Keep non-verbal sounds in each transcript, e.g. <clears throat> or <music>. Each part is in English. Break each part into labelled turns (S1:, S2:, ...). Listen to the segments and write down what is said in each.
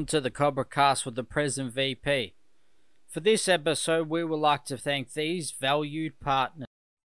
S1: Welcome to the Cobra Cast with the present VP. For this episode, we would like to thank these valued partners.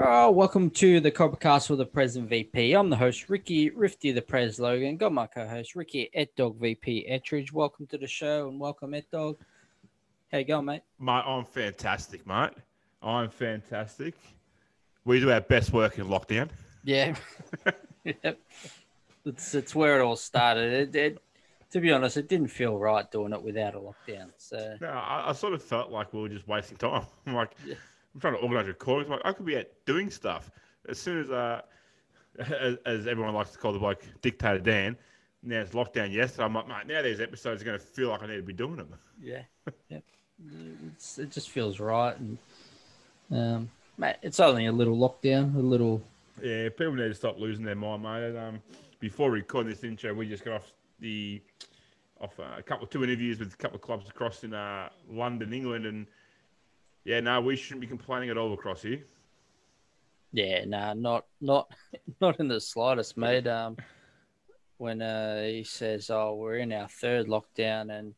S1: Oh, welcome to the Cobra Cast with the present VP. I'm the host, Ricky Rifty, the Pres Logan. Got my co-host, Ricky Et Dog VP Ettridge. Welcome to the show and welcome Et Dog. How you going, mate?
S2: Mate, I'm fantastic, mate. I'm fantastic. We do our best work in lockdown.
S1: Yeah. <laughs> yep. It's it's where it all started. It, it, to be honest, it didn't feel right doing it without a lockdown. So
S2: No, I, I sort of felt like we were just wasting time. I'm <laughs> like,
S1: Yeah.
S2: I'm trying to organise recordings. Like, I could be out doing stuff. As soon as, uh, <laughs> as, as everyone likes to call the bloke Dictator Dan, now it's lockdown yesterday. I'm like, mate, now these episodes are going to feel like I need to be doing them.
S1: yeah, <laughs> yeah. It's, it just feels right, and um, mate, it's only a little lockdown, a little.
S2: Yeah, people need to stop losing their mind, mate. Um, before we record this intro, we just got off the off uh, a couple two interviews with a couple of clubs across in uh, London, England, and yeah, no, we shouldn't be complaining at all across here.
S1: Yeah, nah, not not <laughs> not in the slightest, mate. Um, when uh, he says, "Oh, we're in our third lockdown, and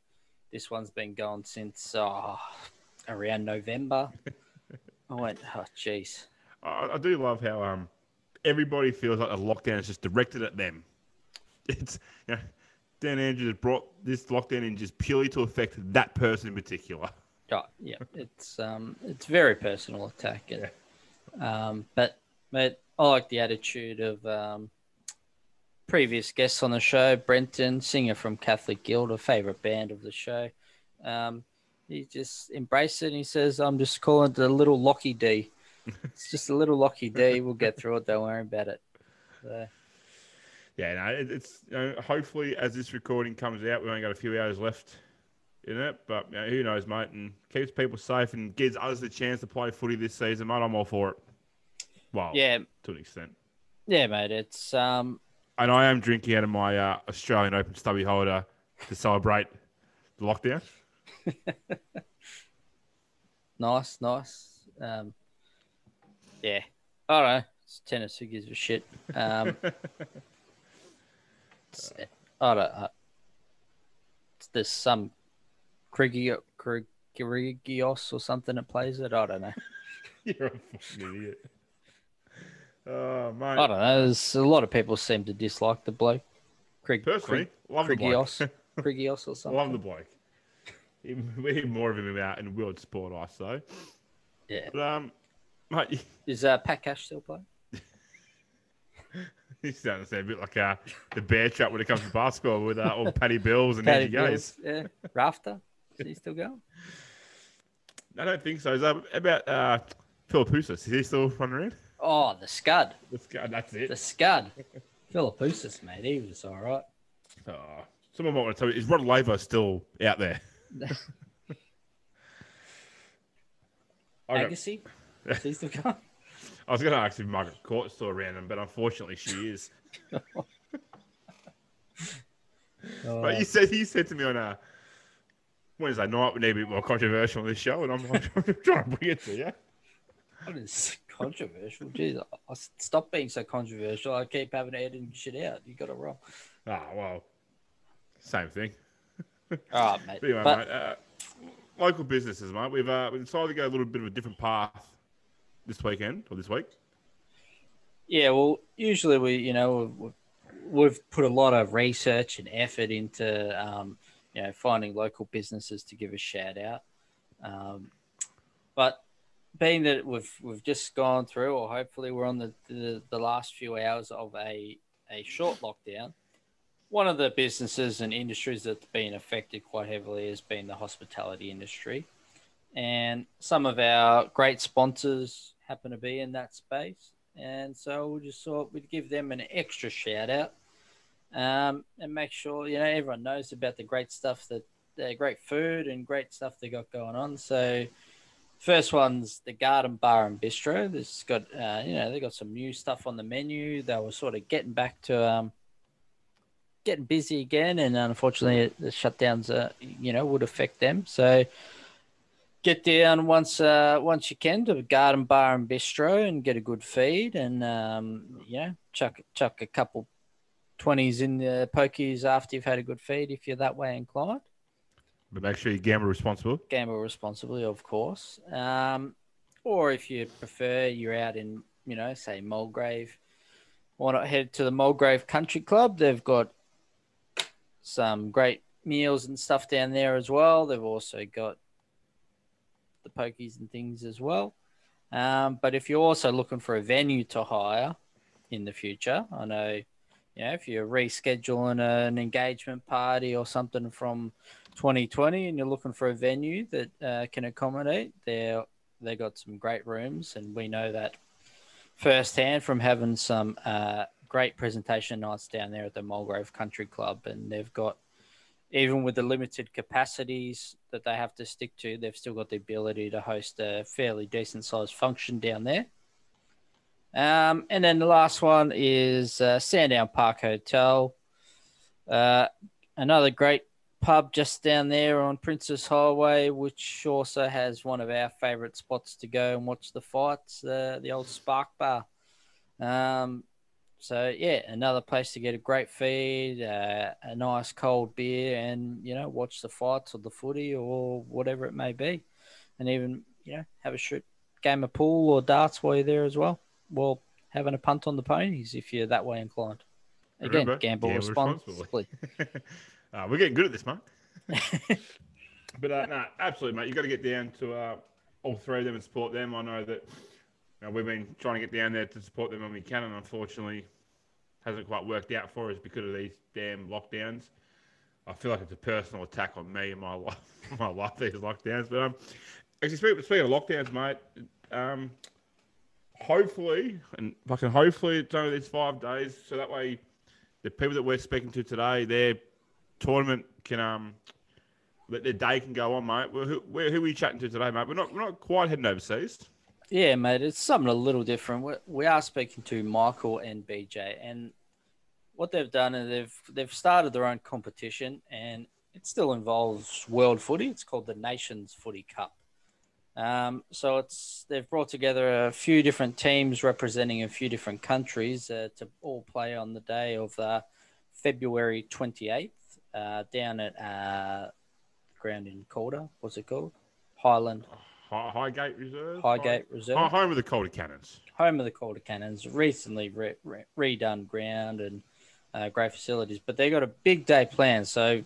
S1: this one's been going since oh, around November," I went, "Oh, jeez."
S2: I, I do love how um everybody feels like the lockdown is just directed at them. It's you know, Dan Andrews brought this lockdown in just purely to affect that person in particular.
S1: Oh, yeah, it's um, it's very personal attack, and, um, but mate, I like the attitude of um, previous guests on the show. Brenton, singer from Catholic Guild, a favorite band of the show. Um, he just embraced it. And he says, "I'm just calling it a little Locky D. <laughs> It's just a little Locky D. We'll get through it. Don't worry about it." So,
S2: Yeah, no, it's you know, hopefully as this recording comes out, we only got a few hours left in it, but you know, who knows, mate, and keeps people safe and gives others the chance to play footy this season, mate. I'm all for it. Well,
S1: yeah,
S2: to an extent.
S1: yeah, mate. It's um,
S2: And I am drinking out of my uh, Australian Open stubby holder to celebrate the lockdown. <laughs>
S1: nice, nice. Um, yeah, I don't know. It's tennis. Who gives a shit? Um, <laughs> I don't. Uh, there's some Krigi- Krig- Krigios or something that plays it. I don't know. <laughs>
S2: You're a fucking idiot. Oh, mate.
S1: I don't know. There's a lot of people seem to dislike the bloke. Krig,
S2: Personally, love the bloke.
S1: Krigios, Krigios <laughs> or something.
S2: love the bloke. We need more of him out in world sport ice, though.
S1: Yeah.
S2: But, um, mate, <laughs>
S1: Is uh, Pat Cash still playing?
S2: he's starting to sound a bit like uh, the bear trap when it comes to basketball with uh, all Paddy Bills and
S1: Paddy
S2: Angie Gaze.
S1: Bills, yeah. Rafter. Is he still going?
S2: I don't think so. Is that about uh, Philippoussis? Is he still running around?
S1: Oh, the Scud.
S2: That's, that's it.
S1: The Scud. Philippoussis, mate. He was all right.
S2: Oh, someone might want to tell me, is Rod Laver still out there? <laughs>
S1: Agassi? Is he still going? <laughs>
S2: I was going to ask if Margaret Court's still around him, but unfortunately she is. <laughs> But you said you said to me on a Wednesday night we need a bit more controversial on this show, and I'm like, I'm <laughs> trying to bring it to you.
S1: What is controversial? Jeez, I- I stop being so controversial. I keep having to edit shit out. You got it wrong.
S2: Ah, well, same thing. <laughs>
S1: All right, mate.
S2: But anyway,
S1: But
S2: mate, uh, local businesses, mate. We've uh, we decided to go a little bit of a different path this weekend or this week.
S1: yeah, well, usually we, you know, we've, we've put a lot of research and effort into, um, you know, finding local businesses to give a shout out. Um, but being that we've we've just gone through, or hopefully we're on the, the, the last few hours of a, a short lockdown, one of the businesses and industries that's been affected quite heavily has been the hospitality industry. And some of our great sponsors happen to be in that space. And so we just thought we'd give them an extra shout out um, and make sure, you know, everyone knows about the great stuff that, uh, great food and great stuff they got going on. So, first one's the Garden Bar and Bistro. This got, uh, you know, they got some new stuff on the menu. They were sort of getting back to, um, getting busy again, and unfortunately, the shutdowns, uh, you know, would affect them. So, get down once uh, once you can to Garden Bar and Bistro and get a good feed, and um, you know, chuck chuck a couple twenties in the pokies after you've had a good feed if you're that way inclined.
S2: But make sure you gamble responsibly.
S1: Gamble responsibly, of course. Um, or if you prefer, you're out in you know, say Mulgrave. Why not head to the Mulgrave Country Club? They've got some great meals and stuff down there as well. They've also got the pokies and things as well. Um, but if you're also looking for a venue to hire in the future, I know, know, if you're rescheduling an engagement party or something from 2020 and you're looking for a venue that uh, can accommodate, they they got some great rooms, and we know that firsthand from having some uh, great presentation nights down there at the Mulgrave Country Club, and they've got even with the limited capacities that they have to stick to, they've still got the ability to host a fairly decent sized function down there. Um, and then the last one is uh, Sandown Park Hotel, uh, another great pub just down there on Princes Highway, which also has one of our favourite spots to go and watch the fights, uh, the old Spark Bar. Um, so yeah, another place to get a great feed, uh, a nice cold beer, and you know watch the fights or the footy or whatever it may be, and even you know have a shoot game of pool or darts while you're there as well. Well, having a punt on the ponies if you're that way inclined. Again, Remember, gamble, responsibly. responsibly. <laughs>
S2: uh, we're getting good at this, mate. <laughs> but uh, no, absolutely, mate. You've got to get down to uh, all three of them and support them. I know that know, we've been trying to get down there to support them when we can, and unfortunately, hasn't quite worked out for us because of these damn lockdowns. I feel like it's a personal attack on me and my <laughs> life, my life these lockdowns. But um, actually, speaking, speaking of lockdowns, mate, um, hopefully, and fucking hopefully, it's only these five days, so that way, the people that we're speaking to today, their tournament can um, let their day can go on, mate. Well, who, who, are we chatting to today, mate? We're not we're not quite heading overseas.
S1: Yeah, mate, it's something a little different. We, we are speaking to Michael and BJ, and what they've done is they've they've started their own competition, and it still involves world footy. It's called the Nations Footy Cup. Um, so it's they've brought together a few different teams representing a few different countries uh, to all play on the day of uh, February twenty eighth uh, down at uh, ground in Calder. What's it called? Highland.
S2: Highgate Reserve.
S1: Highgate Reserve.
S2: Home of the Calder Cannons.
S1: Home of the Calder Cannons. Recently re- re- redone ground and uh, great facilities, but they got a big day planned. So,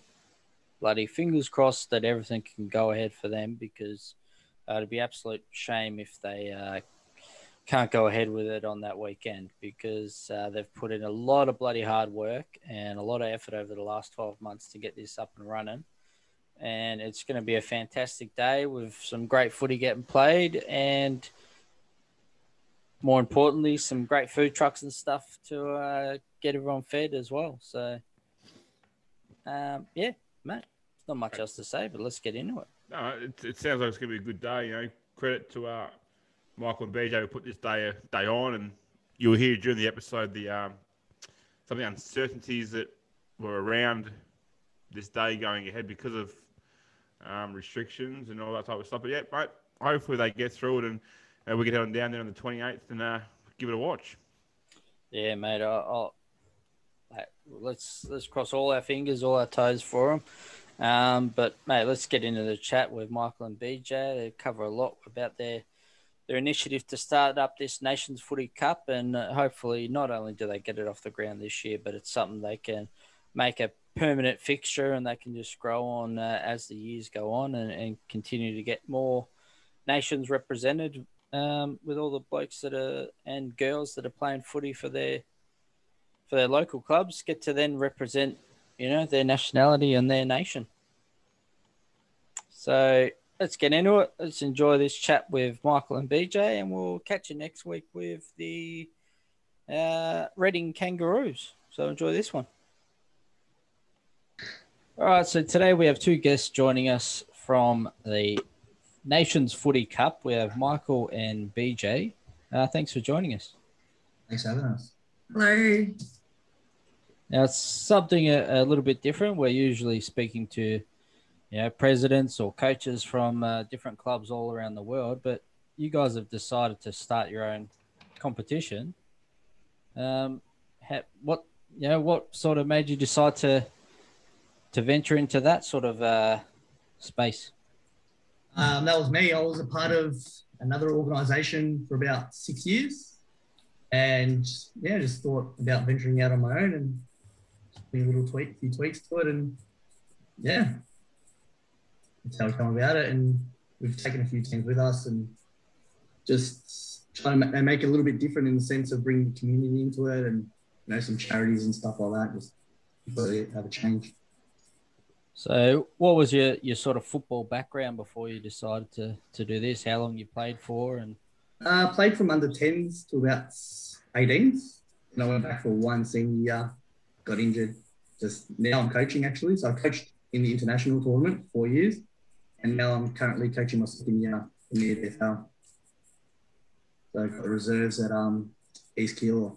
S1: bloody fingers crossed that everything can go ahead for them because uh, it'd be absolute shame if they uh, can't go ahead with it on that weekend because uh, they've put in a lot of bloody hard work and a lot of effort over the last 12 months to get this up and running. And it's going to be a fantastic day with some great footy getting played and more importantly some great food trucks and stuff to uh, get everyone fed as well. So um, yeah mate not much else to say but let's get into it
S2: no it, it sounds like it's going to be a good day you know credit to uh, michael and bj who put this day day on and you'll hear during the episode the um, some of the uncertainties that were around this day going ahead because of um, restrictions and all that type of stuff. But yeah, mate, hopefully they get through it and uh, we get on down there on the 28th and uh, give it a watch.
S1: Yeah, mate. I'll, I'll, let's let's cross all our fingers, all our toes for them. Um, but mate, let's get into the chat with Michael and BJ. They cover a lot about their their initiative to start up this Nations Footy Cup, and uh, hopefully, not only do they get it off the ground this year, but it's something they can make a permanent fixture and they can just grow on uh, as the years go on and, and, continue to get more nations represented um, with all the blokes that are and girls that are playing footy for their for their local clubs get to then represent you know their nationality and their nation so let's get into it. Let's enjoy this chat with Michael and BJ, and we'll catch you next week with the uh, Reading Kangaroos. So enjoy this one. All right, so today we have two guests joining us from the Nations Footy Cup. We have Michael and BJ. Uh, thanks for joining us.
S3: Thanks for having us.
S4: Hello.
S1: Now it's something a, a little bit different. We're usually speaking to, you know, presidents or coaches from uh, different clubs all around the world, but you guys have decided to start your own competition. Um, ha- what you know, what sort of made you decide to to venture into that sort of uh, space?
S3: Um, that was me. I was a part of another organisation for about six years, and yeah, just thought about venturing out on my own and a little tweak, few tweaks to it, and yeah, that's how we come about it. And we've taken a few teams with us and just trying to make it a little bit different in the sense of bringing the community into it and you know some charities and stuff like that. Just have a change.
S1: So, what was your, your sort of football background before you decided to, to do this? How long you played for? And
S3: uh, played from under 10s to about 18s. And I went back for one senior year, got injured. Just now I'm coaching actually. So I coached in the international tournament for four years, and now I'm currently coaching my second year in the AFL. So I've got the reserves at um, East Keilor.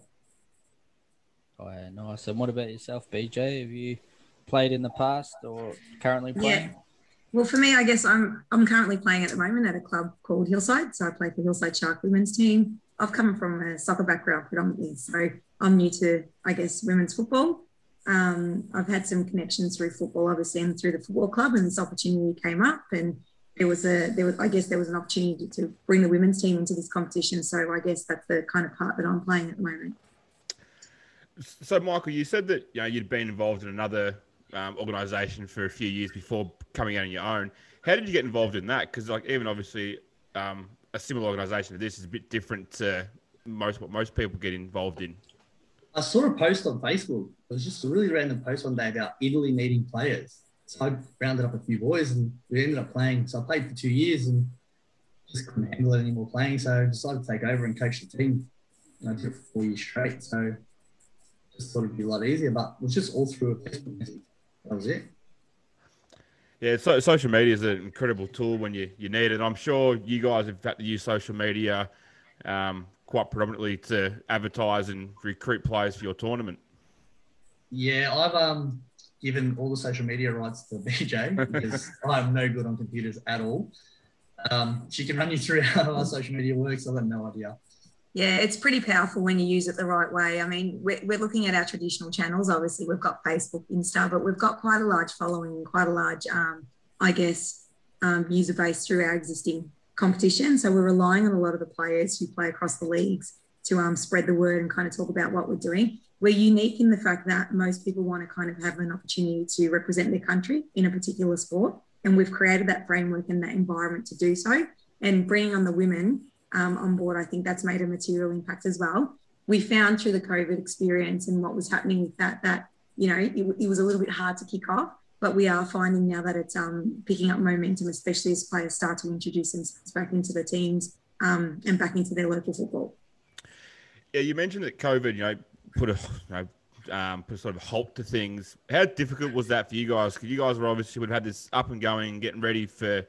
S1: Oh, yeah, nice. And what about yourself, BJ? Have you played in the past or currently playing?
S4: Yeah. Well, for me, I guess I'm I'm currently playing at the moment at a club called Hillside. So I play for Hillside Shark women's team. I've come from a soccer background predominantly, so I'm new to I guess women's football. Um, I've had some connections through football, obviously, and through the football club, and this opportunity came up, and there was a there was I guess there was an opportunity to bring the women's team into this competition. So I guess that's the kind of part that I'm playing at the moment.
S2: So, Michael, you said that you know you'd been involved in another um, organisation for a few years before coming out on your own. How did you get involved in that? Because like even obviously um, a similar organisation to this is a bit different to most what most people get involved in.
S3: I saw a post on Facebook. It was just a really random post one day about Italy needing players. So I rounded up a few boys and we ended up playing. So I played for two years and just couldn't handle it anymore playing. So I decided to take over and coach the team. And I did it for four years straight. So just thought it'd be a lot easier, but it was just all through a Facebook message. That was it.
S2: Yeah, so social media is an incredible tool when you, you need it. I'm sure you guys have had to use social media um, quite predominantly to advertise and recruit players for your tournament.
S3: Yeah, I've um, given all the social media rights to <laughs> BJ because I'm no good on computers at all. Um, she can run you through <laughs> how our social media works. I've got no idea.
S4: Yeah, it's pretty powerful when you use it the right way. I mean, we're, we're looking at our traditional channels. Obviously, we've got Facebook, Insta, but we've got quite a large following quite a large, um, I guess, um, user base through our existing competition. So we're relying on a lot of the players who play across the leagues to um, spread the word and kind of talk about what we're doing. We're unique in the fact that most people want to kind of have an opportunity to represent their country in a particular sport. And we've created that framework and that environment to do so. And bringing on the women um, on board, I think that's made a material impact as well. We found through the COVID experience and what was happening with that, that, you know, it, it was a little bit hard to kick off, but we are finding now that it's um, picking up momentum, especially as players start to introduce themselves back into the teams um, and back into their local football.
S2: Yeah, you mentioned that COVID, you know, put a you know, um, put sort of halt to things. How difficult was that for you guys? Because you guys were obviously would have had this up and going, getting ready for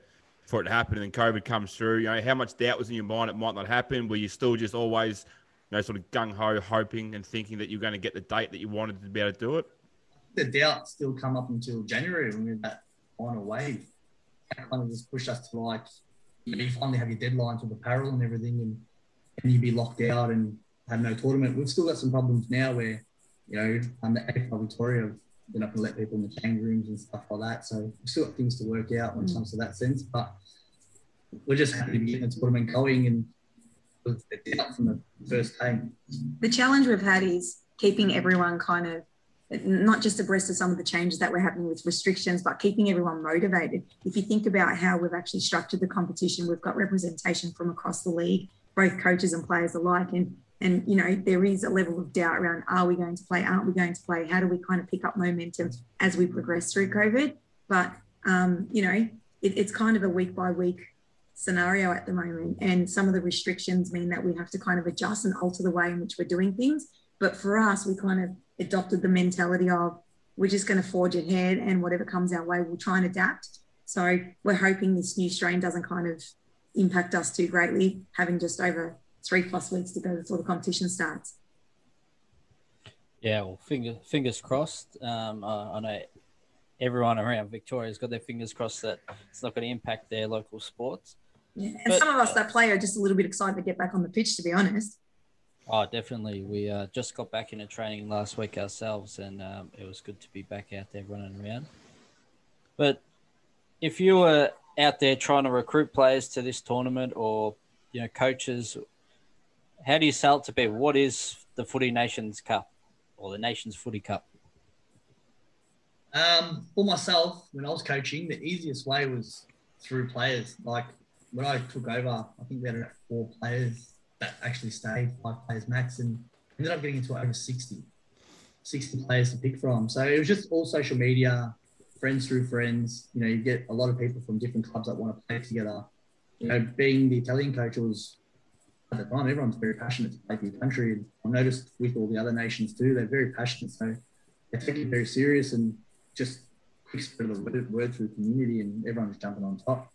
S2: for it to happen, and then COVID comes through. You know, how much doubt was in your mind it might not happen? Were you still just always, you know, sort of gung ho, hoping and thinking that you're going to get the date that you wanted to be able to do it?
S3: The doubt still come up until January when we had that final wave. That kind of just pushed us to like, you, know, you finally have your deadlines with apparel and everything, and, and you'd be locked out and have no tournament. We've still got some problems now where, you know, the AFL Victoria they're not going to let people in the change rooms and stuff like that. So we've still got things to work out when it mm. comes to that sense. But we're just happy to be getting the tournament going and the from the first day.
S4: The challenge we've had is keeping everyone kind of not just abreast of some of the changes that were happening with restrictions, but keeping everyone motivated. If you think about how we've actually structured the competition, we've got representation from across the league, both coaches and players alike. And and you know there is a level of doubt around are we going to play aren't we going to play how do we kind of pick up momentum as we progress through covid but um, you know it, it's kind of a week by week scenario at the moment. And some of the restrictions mean that we have to kind of adjust and alter the way in which we're doing things. But for us, we kind of adopted the mentality of we're just going to forge ahead and whatever comes our way, we'll try and adapt. So we're hoping this new strain doesn't kind of impact us too greatly, having just over three plus weeks to go before the competition starts.
S1: Yeah, well, finger, fingers crossed. Um, I, I know everyone around Victoria's got their fingers crossed that it's not going to impact their local sports.
S4: Yeah, and but, some of us that play are just a little bit excited to get back on the pitch, to be honest.
S1: Oh, definitely. We uh, just got back into training last week ourselves, and um, it was good to be back out there running around. But if you were out there trying to recruit players to this tournament, or you know, coaches, how do you sell it to people? What is the Footy Nations Cup or the Nations Footy Cup?
S3: Um, for myself, when I was coaching, the easiest way was through players. Like when I took over, I think we had four players that actually stayed, five players max, and ended up getting into over 60, 60 players to pick from. So it was just all social media, friends through friends. You know, you get a lot of people from different clubs that want to play together. You know, being the Italian coach was at the time, everyone's very passionate to play for your country. And I've noticed with all the other nations too, they're very passionate. So they take it very serious and just quick spread of the word through the community and everyone's jumping on top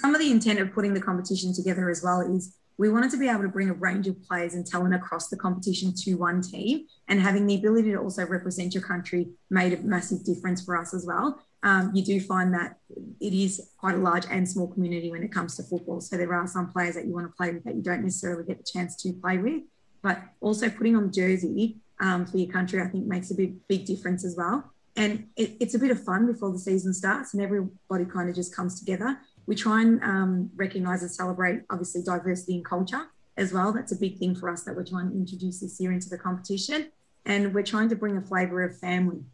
S4: some of the intent of putting the competition together as well is we wanted to be able to bring a range of players and talent across the competition to one team and having the ability to also represent your country made a massive difference for us as well. Um, you do find that it is quite a large and small community when it comes to football. So there are some players that you want to play with that you don't necessarily get the chance to play with but also putting on jersey um, for your country i think makes a big big difference as well. And it, it's a bit of fun before the season starts and everybody kind of just comes together we try and um, recognise and celebrate, obviously, diversity in culture as well. That's a big thing for us that we're trying to introduce this year into the competition. And we're trying to bring a flavour of family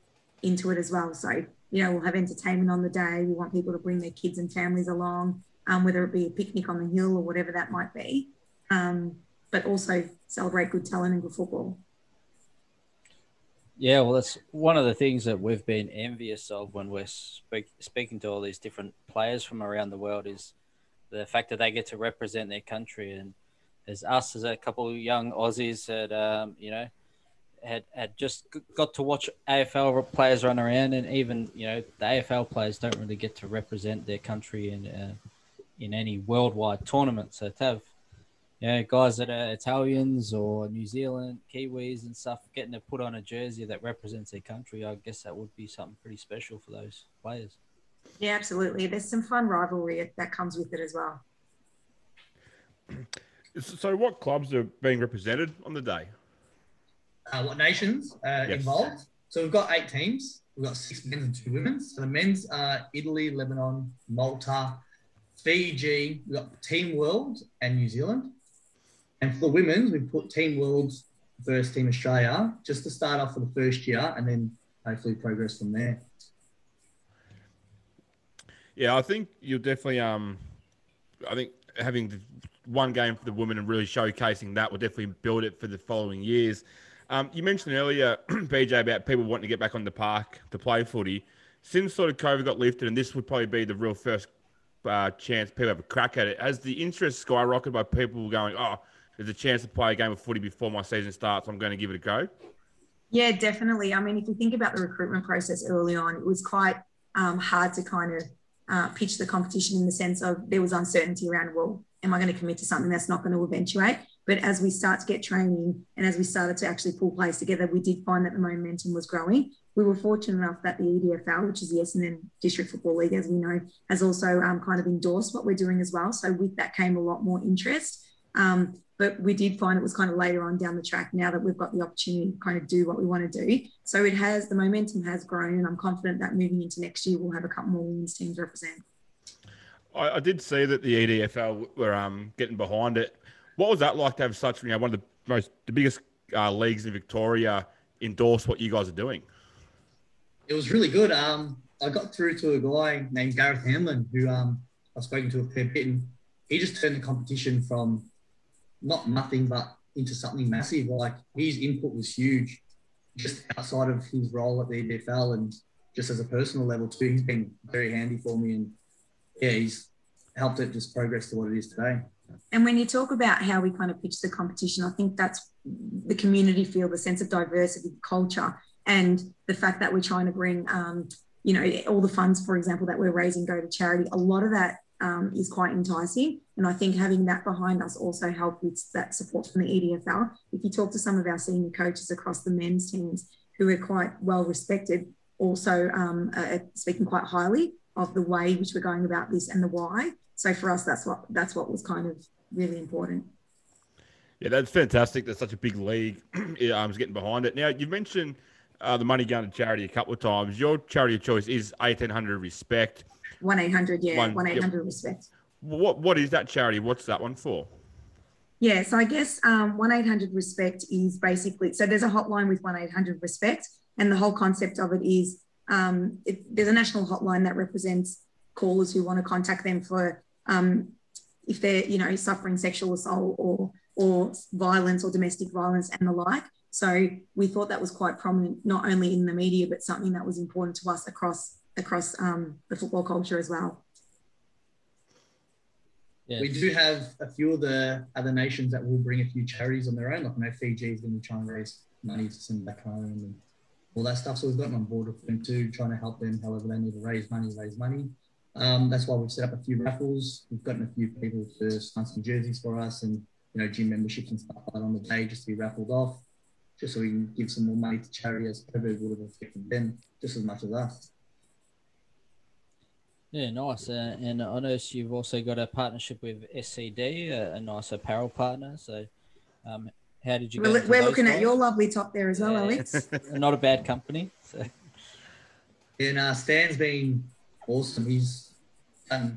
S4: into it as well. So, you know, we'll have entertainment on the day. We want people to bring their kids and families along, um, whether it be a picnic on the hill or whatever that might be. Um, but also celebrate good talent and good football.
S1: Yeah, well, that's one of the things that we've been envious of when we're speak, speaking to all these different players from around the world is the fact that they get to represent their country. And as us, as a couple of young Aussies that, um, you know, had, had just got to watch AFL players run around, and even, you know, the AFL players don't really get to represent their country in, uh, in any worldwide tournament. So to have you know, guys that are Italians or New Zealand, Kiwis and stuff, getting to put on a jersey that represents their country, I guess that would be something pretty special for those players.
S4: Yeah, absolutely. There's some fun rivalry that comes with it as well.
S2: So, what clubs are being represented on the day?
S3: Uh, what nations uh, yes. involved? So, we've got eight teams. We've got six men and two women. So, the men's are Italy, Lebanon, Malta, Fiji, we've got Team World, and New Zealand. And for the women's, we put Team World's versus Team Australia just to start off for the first year and then hopefully progress from there.
S2: Yeah, I think you'll definitely. Um, I think having one game for the women and really showcasing that will definitely build it for the following years. Um, you mentioned earlier, <clears throat> BJ, about people wanting to get back on the park to play footy. Since sort of COVID got lifted, and this would probably be the real first uh, chance people have a crack at it, has the interest skyrocketed by people going, "Oh, there's a chance to play a game of footy before my season starts. I'm going to give it a go.
S4: Yeah, definitely. I mean, if you think about the recruitment process early on, it was quite um, hard to kind of uh, pitch the competition in the sense of there was uncertainty around, well, am I going to commit to something that's not going to eventuate? But as we start to get training and as we started to actually pull plays together, we did find that the momentum was growing. We were fortunate enough that the EDFL, which is the Essendon District Football League, as we know, has also um, kind of endorsed what we're doing as well. So with that came a lot more interest. Um, but we did find it was kind of later on down the track now that we've got the opportunity to kind of do what we want to do. So it has, the momentum has grown, and I'm confident that moving into next year, we'll have a couple more women's teams represent.
S2: I, I did see that the EDFL were um, getting behind it. What was that like to have such, you know, one of the most, the biggest uh, leagues in Victoria endorse what you guys are doing?
S3: It was really good. Um, I got through to a guy named Gareth Hanlon, who um, I've spoken to a fair bit, and he just turned the competition from not nothing, but into something massive. Like his input was huge, just outside of his role at the EDFL, and just as a personal level too. He's been very handy for me, and yeah, he's helped it just progress to what it is today.
S4: And when you talk about how we kind of pitch the competition, I think that's the community feel, the sense of diversity, culture, and the fact that we're trying to bring, um, you know, all the funds, for example, that we're raising go to charity. A lot of that um, is quite enticing. And I think having that behind us also helped with that support from the EDFL. If you talk to some of our senior coaches across the men's teams who are quite well respected, also um, speaking quite highly of the way which we're going about this and the why. So for us, that's what that's what was kind of really important.
S2: Yeah, that's fantastic. That's such a big league. <clears throat> I was getting behind it. Now you mentioned uh, the money going to charity a couple of times. Your charity of choice is eighteen hundred Respect.
S4: One eight hundred, yeah, one eight hundred Respect.
S2: What what is that charity? What's that one for?
S4: Yeah, so I guess um, one eight hundred Respect is basically so there's a hotline with one eight hundred Respect, and the whole concept of it is um, it, there's a national hotline that represents callers who want to contact them for um, if they're you know suffering sexual assault or or violence or domestic violence and the like. So we thought that was quite prominent, not only in the media, but something that was important to us across across um, the football culture as well.
S3: Yes. We do have a few of the other nations that will bring a few charities on their own. Like I know Fiji is going to try and raise money to send back home and all that stuff. So we've gotten on board with them too, trying to help them however they need to raise money, raise money. Um, that's why we've set up a few raffles. We've gotten a few people to sign some jerseys for us and you know gym memberships and stuff like that on the day just to be raffled off, just so we can give some more money to charity as COVID would have affected them just as much as us.
S1: Yeah, nice. Uh, and I notice you've also got a partnership with SCD, a, a nice apparel partner. So, um, how did you?
S4: We're, we're looking guys? at your lovely top there as well, yeah, Alex. <laughs>
S1: not a bad company. So.
S3: And uh, Stan's been awesome. He's done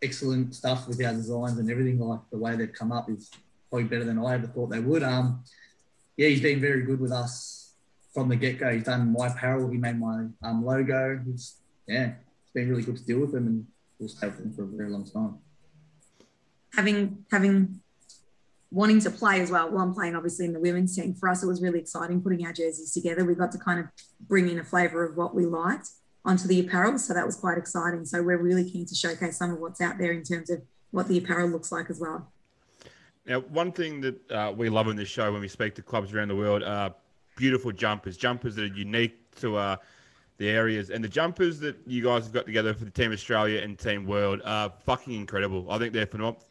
S3: excellent stuff with our designs and everything. Like the way they've come up is probably better than I ever thought they would. Um, yeah, he's been very good with us from the get go. He's done my apparel. He made my um, logo. He's yeah, it's been really good to deal with him, and we'll stay with him for a very long time.
S4: Having having wanting to play as well. Well, I'm playing obviously in the women's team. For us, it was really exciting putting our jerseys together. We got to kind of bring in a flavour of what we liked onto the apparel. So that was quite exciting. So we're really keen to showcase some of what's out there in terms of what the apparel looks like as well.
S2: Now, one thing that uh, we love in this show when we speak to clubs around the world are beautiful jumpers, jumpers that are unique to uh, the areas. And the jumpers that you guys have got together for the Team Australia and Team World are fucking incredible. I think they're phenomenal.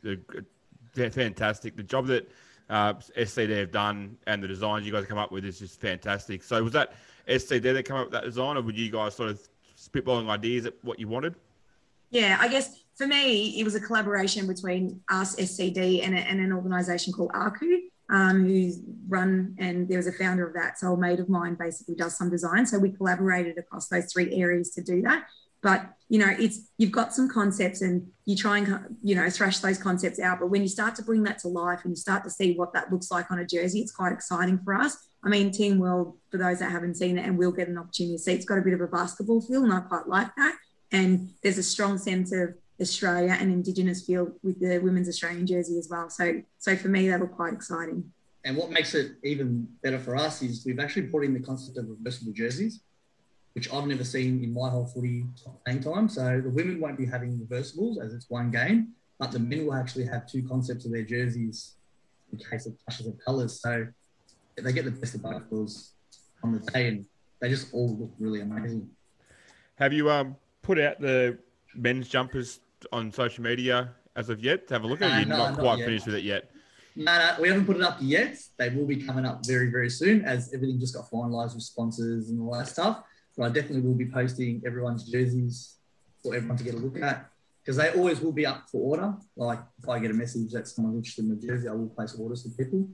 S2: They're fantastic. The job that uh, SCD have done and the designs you guys come up with is just fantastic. So was that SCD that come up with that design, or would you guys sort of spitballing ideas at what you wanted?
S4: Yeah, I guess for me, it was a collaboration between us, SCD, and, a, and an organisation called ARCU, um, who's run, and there was a founder of that. So a mate of mine basically does some design. So we collaborated across those three areas to do that. But you know, it's you've got some concepts, and you try and you know thrash those concepts out. But when you start to bring that to life, and you start to see what that looks like on a jersey, it's quite exciting for us. I mean, Team World, for those that haven't seen it and will get an opportunity to see, it's got a bit of a basketball feel, and I quite like that. And there's a strong sense of Australia and Indigenous feel with the women's Australian jersey as well. So, so for me, that was quite exciting.
S3: And what makes it even better for us is we've actually brought in the concept of reversible jerseys, which I've never seen in my whole footy playing time. So the women won't be having reversibles as it's one game, but the men will actually have two concepts of their jerseys in case of clashes of colours. So they get the best of both worlds on the day, and they just all look really amazing.
S2: Have you um put out the men's jumpers on social media as of yet? To have a look at uh, You're no, not, not quite yet. finished with it yet.
S3: No, no, we haven't put it up yet. They will be coming up very, very soon as everything just got finalised with sponsors and all that stuff. But I definitely will be posting everyone's jerseys for everyone to get a look at because they always will be up for order. Like if I get a message that someone's interested in the jersey, I will place orders for people.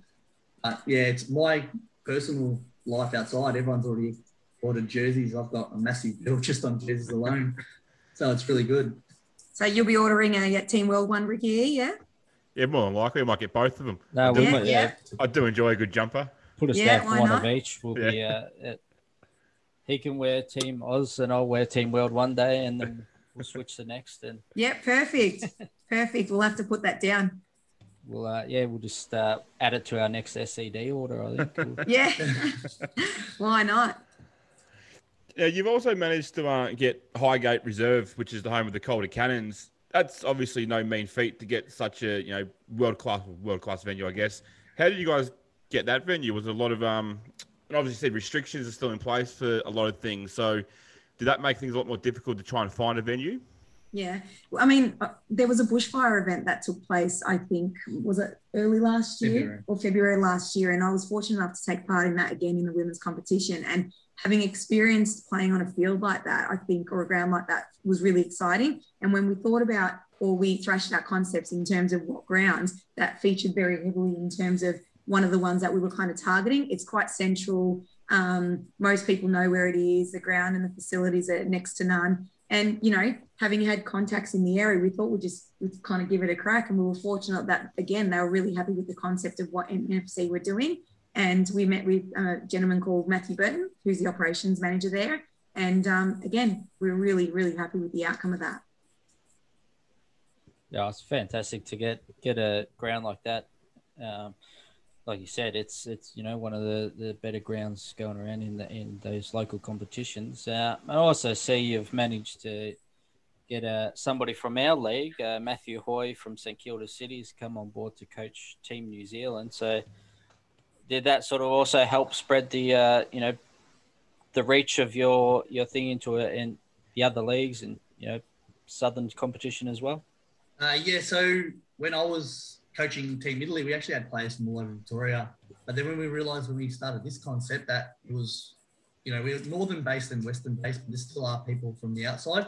S3: But yeah, it's my personal life outside. Everyone's already ordered jerseys. I've got a massive bill <laughs> just on jerseys alone. So it's really good.
S4: So you'll be ordering a Team World one, Ricky, yeah?
S2: Yeah, more than likely. I might get both of them.
S1: No,
S2: I
S1: do,
S2: yeah,
S1: yeah.
S2: I do enjoy a good jumper.
S1: Put us yeah, down for one not? of each. We'll yeah. be uh, he can wear Team Oz and I'll wear Team World one day and then we'll switch the next. And <laughs>
S4: yeah, perfect. perfect. We'll have to put that down
S1: we'll uh, yeah we'll just uh, add it to our next SCD order. I think. <laughs>
S4: yeah, <laughs> why not?
S2: Yeah, you've also managed to uh, get Highgate Reserve, which is the home of the Calder Cannons. That's obviously no mean feat to get such a you know world class world class venue, I guess. How did you guys get that venue? Was a lot of um, and obviously said restrictions are still in place for a lot of things. So, did that make things a lot more difficult to try and find a venue?
S4: Yeah, I mean, uh, there was a bushfire event that took place. I think was it early last year February. or February last year, and I was fortunate enough to take part in that again in the women's competition. And having experienced playing on a field like that, I think, or a ground like that, was really exciting. And when we thought about or we thrashed out concepts in terms of what grounds that featured very heavily in terms of one of the ones that we were kind of targeting. It's quite central. Um, most people know where it is. The ground and the facilities are next to none. And you know, having had contacts in the area, we thought we'd just we'd kind of give it a crack. And we were fortunate that again they were really happy with the concept of what NFC were doing. And we met with a gentleman called Matthew Burton, who's the operations manager there. And um, again, we're really, really happy with the outcome of that.
S1: Yeah, it's fantastic to get get a ground like that. Um, like you said, it's it's you know one of the, the better grounds going around in the in those local competitions. Uh, I also see you've managed to get uh, somebody from our league, uh, Matthew Hoy from St Kilda City, has come on board to coach Team New Zealand. So did that sort of also help spread the uh, you know the reach of your your thing into it in the other leagues and you know southern competition as well?
S3: Uh, yeah. So when I was coaching Team Italy, we actually had players from all over Victoria. But then when we realised when we started this concept that it was, you know, we we're northern based and western based, but there still are people from the outside.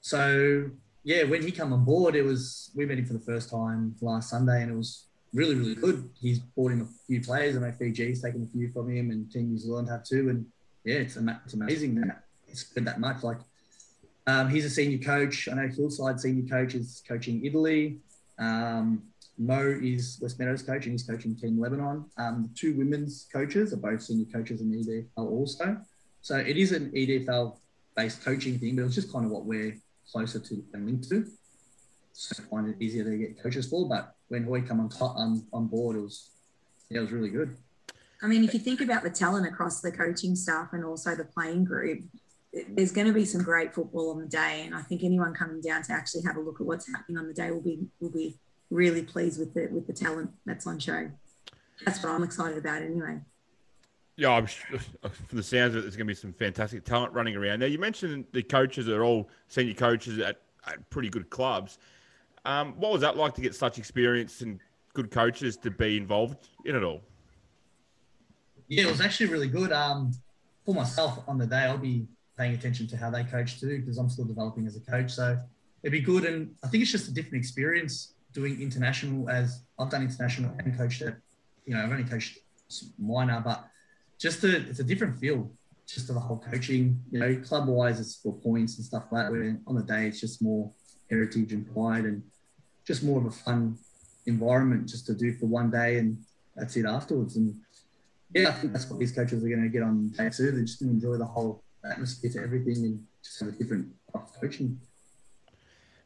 S3: So yeah, when he came on board, it was we met him for the first time last Sunday, and it was really really good. He's brought in a few players. I know Fiji's taken a few from him, and Team New Zealand have too. And yeah, it's it's amazing that it's been that much. Like um, he's a senior coach. I know Hillside senior coach is coaching Italy. Um, Mo is West Meadows coach and he's coaching Team Lebanon. Um, two women's coaches are both senior coaches in EDFL also. So it is an EDFL based coaching thing, but it's just kind of what we're closer to and linked to. So find it easier to get coaches for. But when Hoy come on, top, on, um, on board, it was, yeah, it was really good.
S4: I mean, if you think about the talent across the coaching staff and also the playing group, there's going to be some great football on the day, and I think anyone coming down to actually have a look at what's happening on the day will be will be really pleased with the with the talent that's on show. That's what I'm excited about, anyway.
S2: Yeah, I'm sure, uh, uh, from the sounds of it, there's going to be some fantastic talent running around. Now, you mentioned the coaches are all senior coaches at, at pretty good clubs. Um, what was that like to get such experience and good coaches to be involved in it all?
S3: Yeah, it was actually really good. Um, for myself on the day, I'll be paying attention to how they coach too, because I'm still developing as a coach. So it'd be good. And I think it's just a different experience doing international as I've done international and coached it. You know, I've only coached minor, but just it's a different feel just to the whole coaching. You know, club wise, it's for points and stuff like that. Where on the day, it's just more heritage and pride and just more of a fun environment just to do for one day and that's it afterwards. And yeah, I think that's what these coaches are going to get on day two. They're just going to enjoy the whole atmosphere to everything and just have a different coaching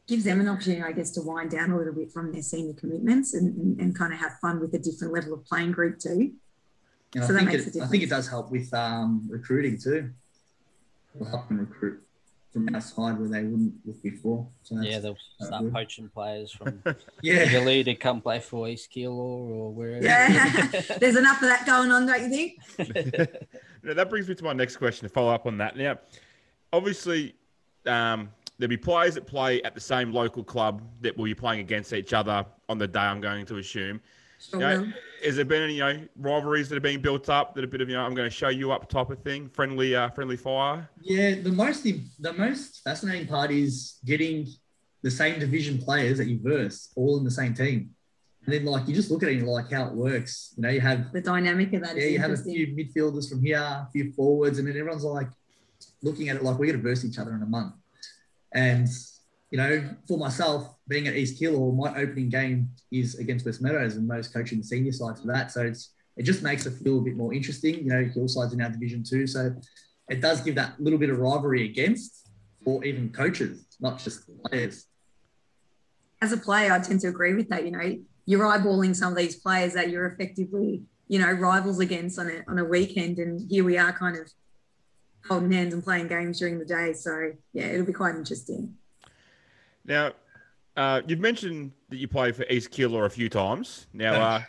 S4: gives them an opportunity, I guess, to wind down a little bit from their senior commitments and, and, and kind of have fun with a different level of playing group too.
S3: And so I, think it, I think it does help with um, recruiting too. It'll help them recruit from outside where they wouldn't look before.
S1: So yeah, they'll start good. poaching players from <laughs> yeah. the Italy to come play for East Keilor or wherever.
S4: Yeah, <laughs> <laughs> there's enough of that going on, don't you think?
S2: now, that brings me to my next question to follow up on that. Now, obviously, um, there'll be players that play at the same local club that will be playing against each other on the day. I'm going to assume. You know, has there been any you know rivalries that are being built up that a bit of you know I'm going to show you up type of thing, friendly uh, friendly fire?
S3: Yeah, the most the most fascinating part is getting the same division players that you verse all in the same team. And then like you just look at it and like how it works. You know, you have
S4: the dynamic of that.
S3: Yeah, you have a few midfielders from here, a few forwards, and then everyone's like looking at it like we're gonna verse each other in a month. And you know, for myself, being at East Keilor, my opening game is against Westmeadows, and most coaching the senior side for that. So it's it just makes it feel a bit more interesting. You know, Hillside's in our division too, so it does give that little bit of rivalry against, or even coaches, not just players.
S4: As a player, I tend to agree with that. You know, you're eyeballing some of these players that you're effectively, you know, rivals against on a on a weekend, and here we are, kind of holding hands and playing games during the day. So yeah, it'll be quite interesting.
S2: Now, uh, you've mentioned that you played for East Keilor a few times. Now, uh,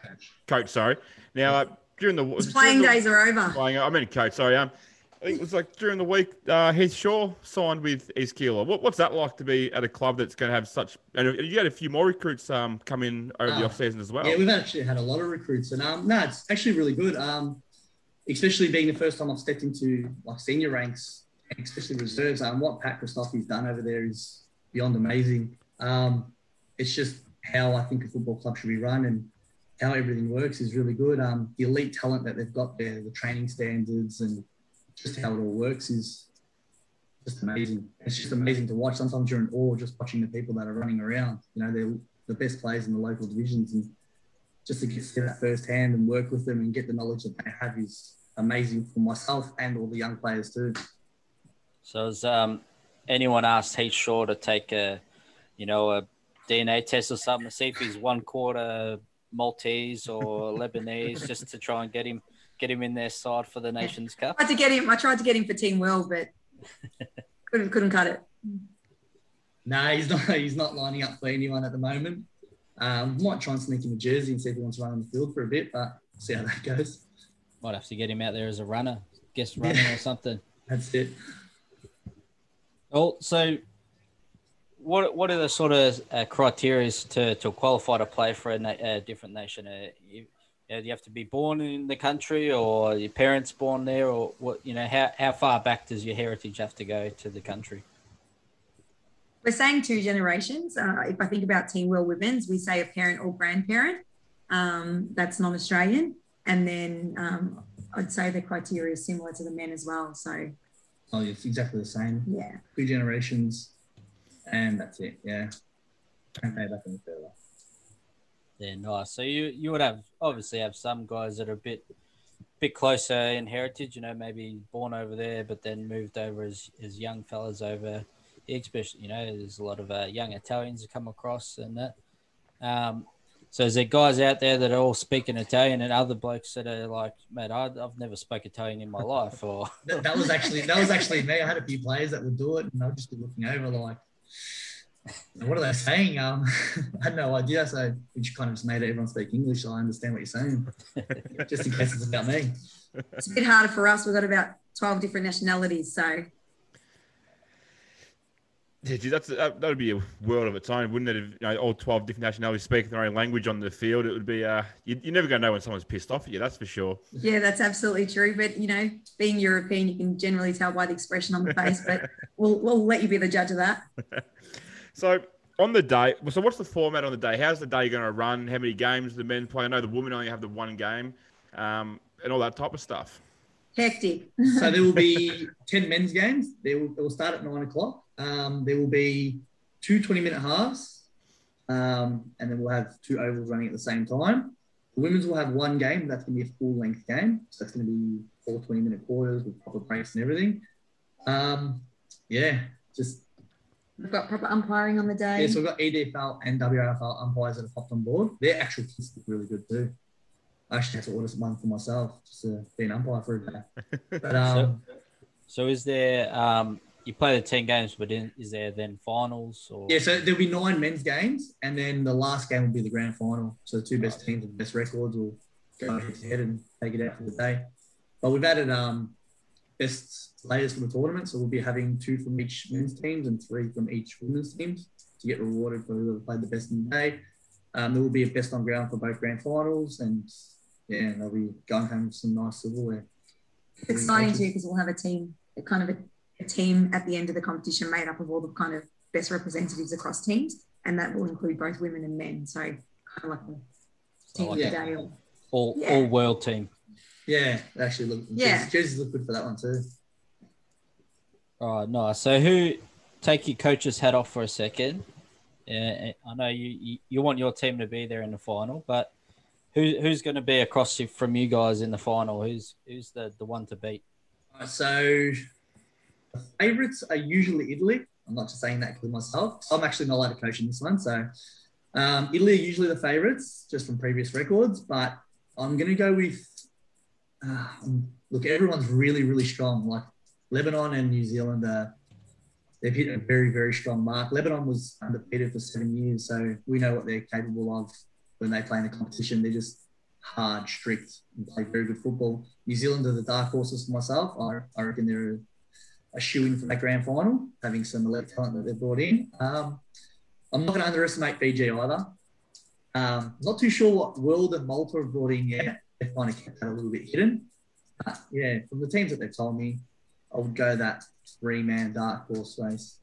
S2: coach, sorry. Now, uh, during the
S4: His playing
S2: during the-
S4: days are over.
S2: playing, I mean, coach, sorry. Um, I think it was like during the week, uh, Heath Shaw signed with East Keilor. What, what's that like to be at a club that's going to have such? And you had a few more recruits um, come in over the
S3: Ah.
S2: off season as well.
S3: Yeah, we've actually had a lot of recruits, and um, no, it's actually really good. Um, especially being the first time I've stepped into like senior ranks, especially reserves. Um, what Pat Christophe's done over there is beyond amazing. Um, it's just how I think a football club should be run and how everything works is really good. Um, the elite talent that they've got there, the training standards, and just how it all works is just amazing. It's just amazing to watch. Sometimes you're in awe just watching the people that are running around. You know, they're the best players in the local divisions, and just to get to see that firsthand and work with them and get the knowledge that they have is amazing for myself and all the young players too.
S1: So has um, anyone asked Heath Shaw to take a, you know, a DNA test or something to see if he's one quarter Maltese or <laughs> Lebanese, just to try and get him get him in their side for the Nations Cup?
S4: I tried to get him. I tried to get him for Team World, but <laughs> couldn't couldn't cut it.
S3: No, he's not. He's not lining up for anyone at the moment. Um, might try and sneak him a jersey and see if he wants to run on the field for a bit, but see how that goes.
S1: Might have to get him out there as a runner, guest runner or something. <laughs>
S3: That's it.
S1: Well, so what what are the sort of uh, criteria to, to qualify to play for a, na- a different nation? Uh, you, uh, do you have to be born in the country, or your parents born there, or what? You know, how how far back does your heritage have to go to the country?
S4: We're saying two generations. Uh, if I think about Team World Women's, we say a parent or grandparent. Um, that's non-Australian, and then um, I'd say the criteria is similar to the men as well. So
S3: Oh, it's exactly the same.
S4: yeah,
S3: Two generations, and that's it. Yeah. Can't pay back any further.
S1: Yeah, nice. So you you would have obviously have some guys that are a bit bit closer in heritage. You know, maybe born over there, but then moved over as as young fellas over. Especially, you know, there's a lot of uh, young Italians that come across and that. Um, so is there guys out there that are all speaking Italian and other blokes that are like, mate, I, I've never spoke Italian in my life, or <laughs>
S3: That, that was actually that was actually me. I had a few players that would do it, and I'd just be looking over like, what are they saying? Um, <laughs> I had no idea, so we just kind of just made everyone speak English. So I understand what you're saying, just in case it's about me.
S4: it's a bit harder for us. We've got about twelve different nationalities, so
S2: Yeah, gee, that's that would be a world of its own, wouldn't it? If you know, all twelve different nationalities speaking their own language on the field, it would be. Uh, you, you're never going to know when someone's pissed off at you. That's for sure.
S4: yeah, that's absolutely true. But you know, being European, you can generally tell by the expression on the face. But we'll we'll let you be the judge of that. <laughs>
S2: So on the day, so what's the format on the day? How's the day going to run? How many games the men play? I know the women only have the one game, um, and all that type of stuff.
S4: Hectic.
S3: So there will be 10 men's games. They will, it will start at nine o'clock. Um, there will be two 20 minute halves. Um, and then we'll have two ovals running at the same time. The women's will have one game. That's going to be a full length game. So that's going to be four 20 minute quarters with proper breaks and everything. Um, yeah, just
S4: We've got proper umpiring on the day.
S3: yeah, so we've got EDFL and WAFL umpires that have hopped on board. Their actual kits look really good too. I actually had to order one for myself just to be an umpire for a day. <laughs> But um,
S1: so is there? Um, you play the ten games, but in, is there then finals or?
S3: yeah, so there'll be nine men's games, and then the last game will be the grand final. So the two best teams with the best records will go head to and take it out for the day. But we've added um, best players for the tournament, so we'll be having two from each men's teams and three from each women's teams to get rewarded for whoever played the best in the day. Um, there will be a best on ground for both grand finals, and yeah, and they'll be going home with some nice silverware.
S4: It's exciting too because we'll have a team, a kind of a, a team at the end of the competition made up of all the kind of best representatives across teams, and that will include both women and men. So kind of like the team of the day. Or,
S1: all
S4: Yeah.
S1: all world team?
S3: Yeah, they actually look.
S4: Yeah.
S3: jerseys, jerseys look good for that one too.
S1: Oh, nice. So, who take your coach's hat off for a second? Yeah, I know you, you you want your team to be there in the final, but who who's going to be across from you guys in the final? Who's who's the the one to beat?
S3: Uh, So favourites are usually Italy. I'm not just saying that of myself. I'm actually not allowed to coach in this one. So um, Italy are usually the favourites, just from previous records. But I'm going to go with uh, um, look. Everyone's really, really strong. Like Lebanon and New Zealand are they've hit a very very strong mark. Lebanon was undefeated for seven years, so we know what they're capable of when they play in the competition. They're just hard, strict, and play very good football. New Zealand are the dark horses for myself. I, I reckon they're a shoe in for that grand final, having some elite talent that they've brought in. Um, I'm not going to underestimate Fiji either. Um, not too sure what World and Malta have brought in yet. They've kind of kept that a little bit hidden. But yeah, from the teams that they've told me, I would go that three man dark horse race.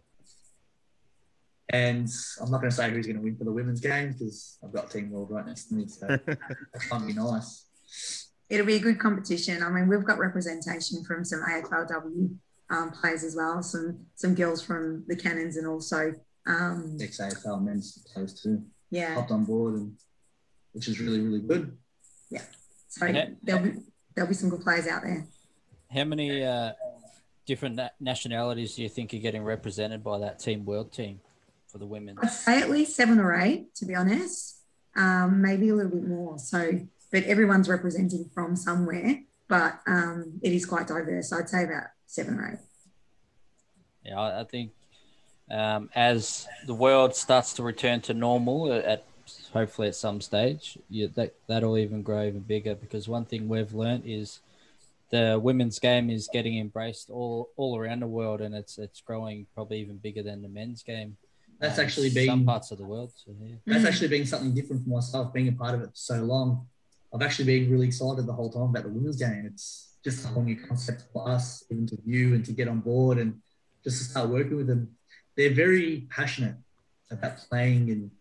S3: And I'm not going to say who's going to win for the women's game because I've got Team World right next to me. So that's going to be nice.
S4: It'll be a good competition. I mean, we've got representation from some AFLW um, players as well, some some girls from the Cannons and also um,
S3: ex AFL men's players too.
S4: Yeah,
S3: hopped on board, and which is really really good.
S4: Yeah, so yeah. there'll be there'll be some good players out there.
S1: How many uh, different nationalities do you think are getting represented by that Team World team for the women?
S4: I'd say at least seven or eight, to be honest. Um, maybe a little bit more. So, but everyone's representing from somewhere, but um, it is quite diverse. I'd say about seven or eight.
S1: Yeah, I think um, as the world starts to return to normal at hopefully at some stage, you, that that'll even grow even bigger because one thing we've learned is the women's game is getting embraced all all around the world, and it's it's growing probably even bigger than the men's game.
S3: That's um, actually been
S1: some parts of the world. So, yeah. <clears throat>
S3: That's actually been something different for myself, being a part of it for so long. I've actually been really excited the whole time about the women's game. It's just a whole new concept for us, even to view and to get on board and just to start working with them. They're very passionate about playing and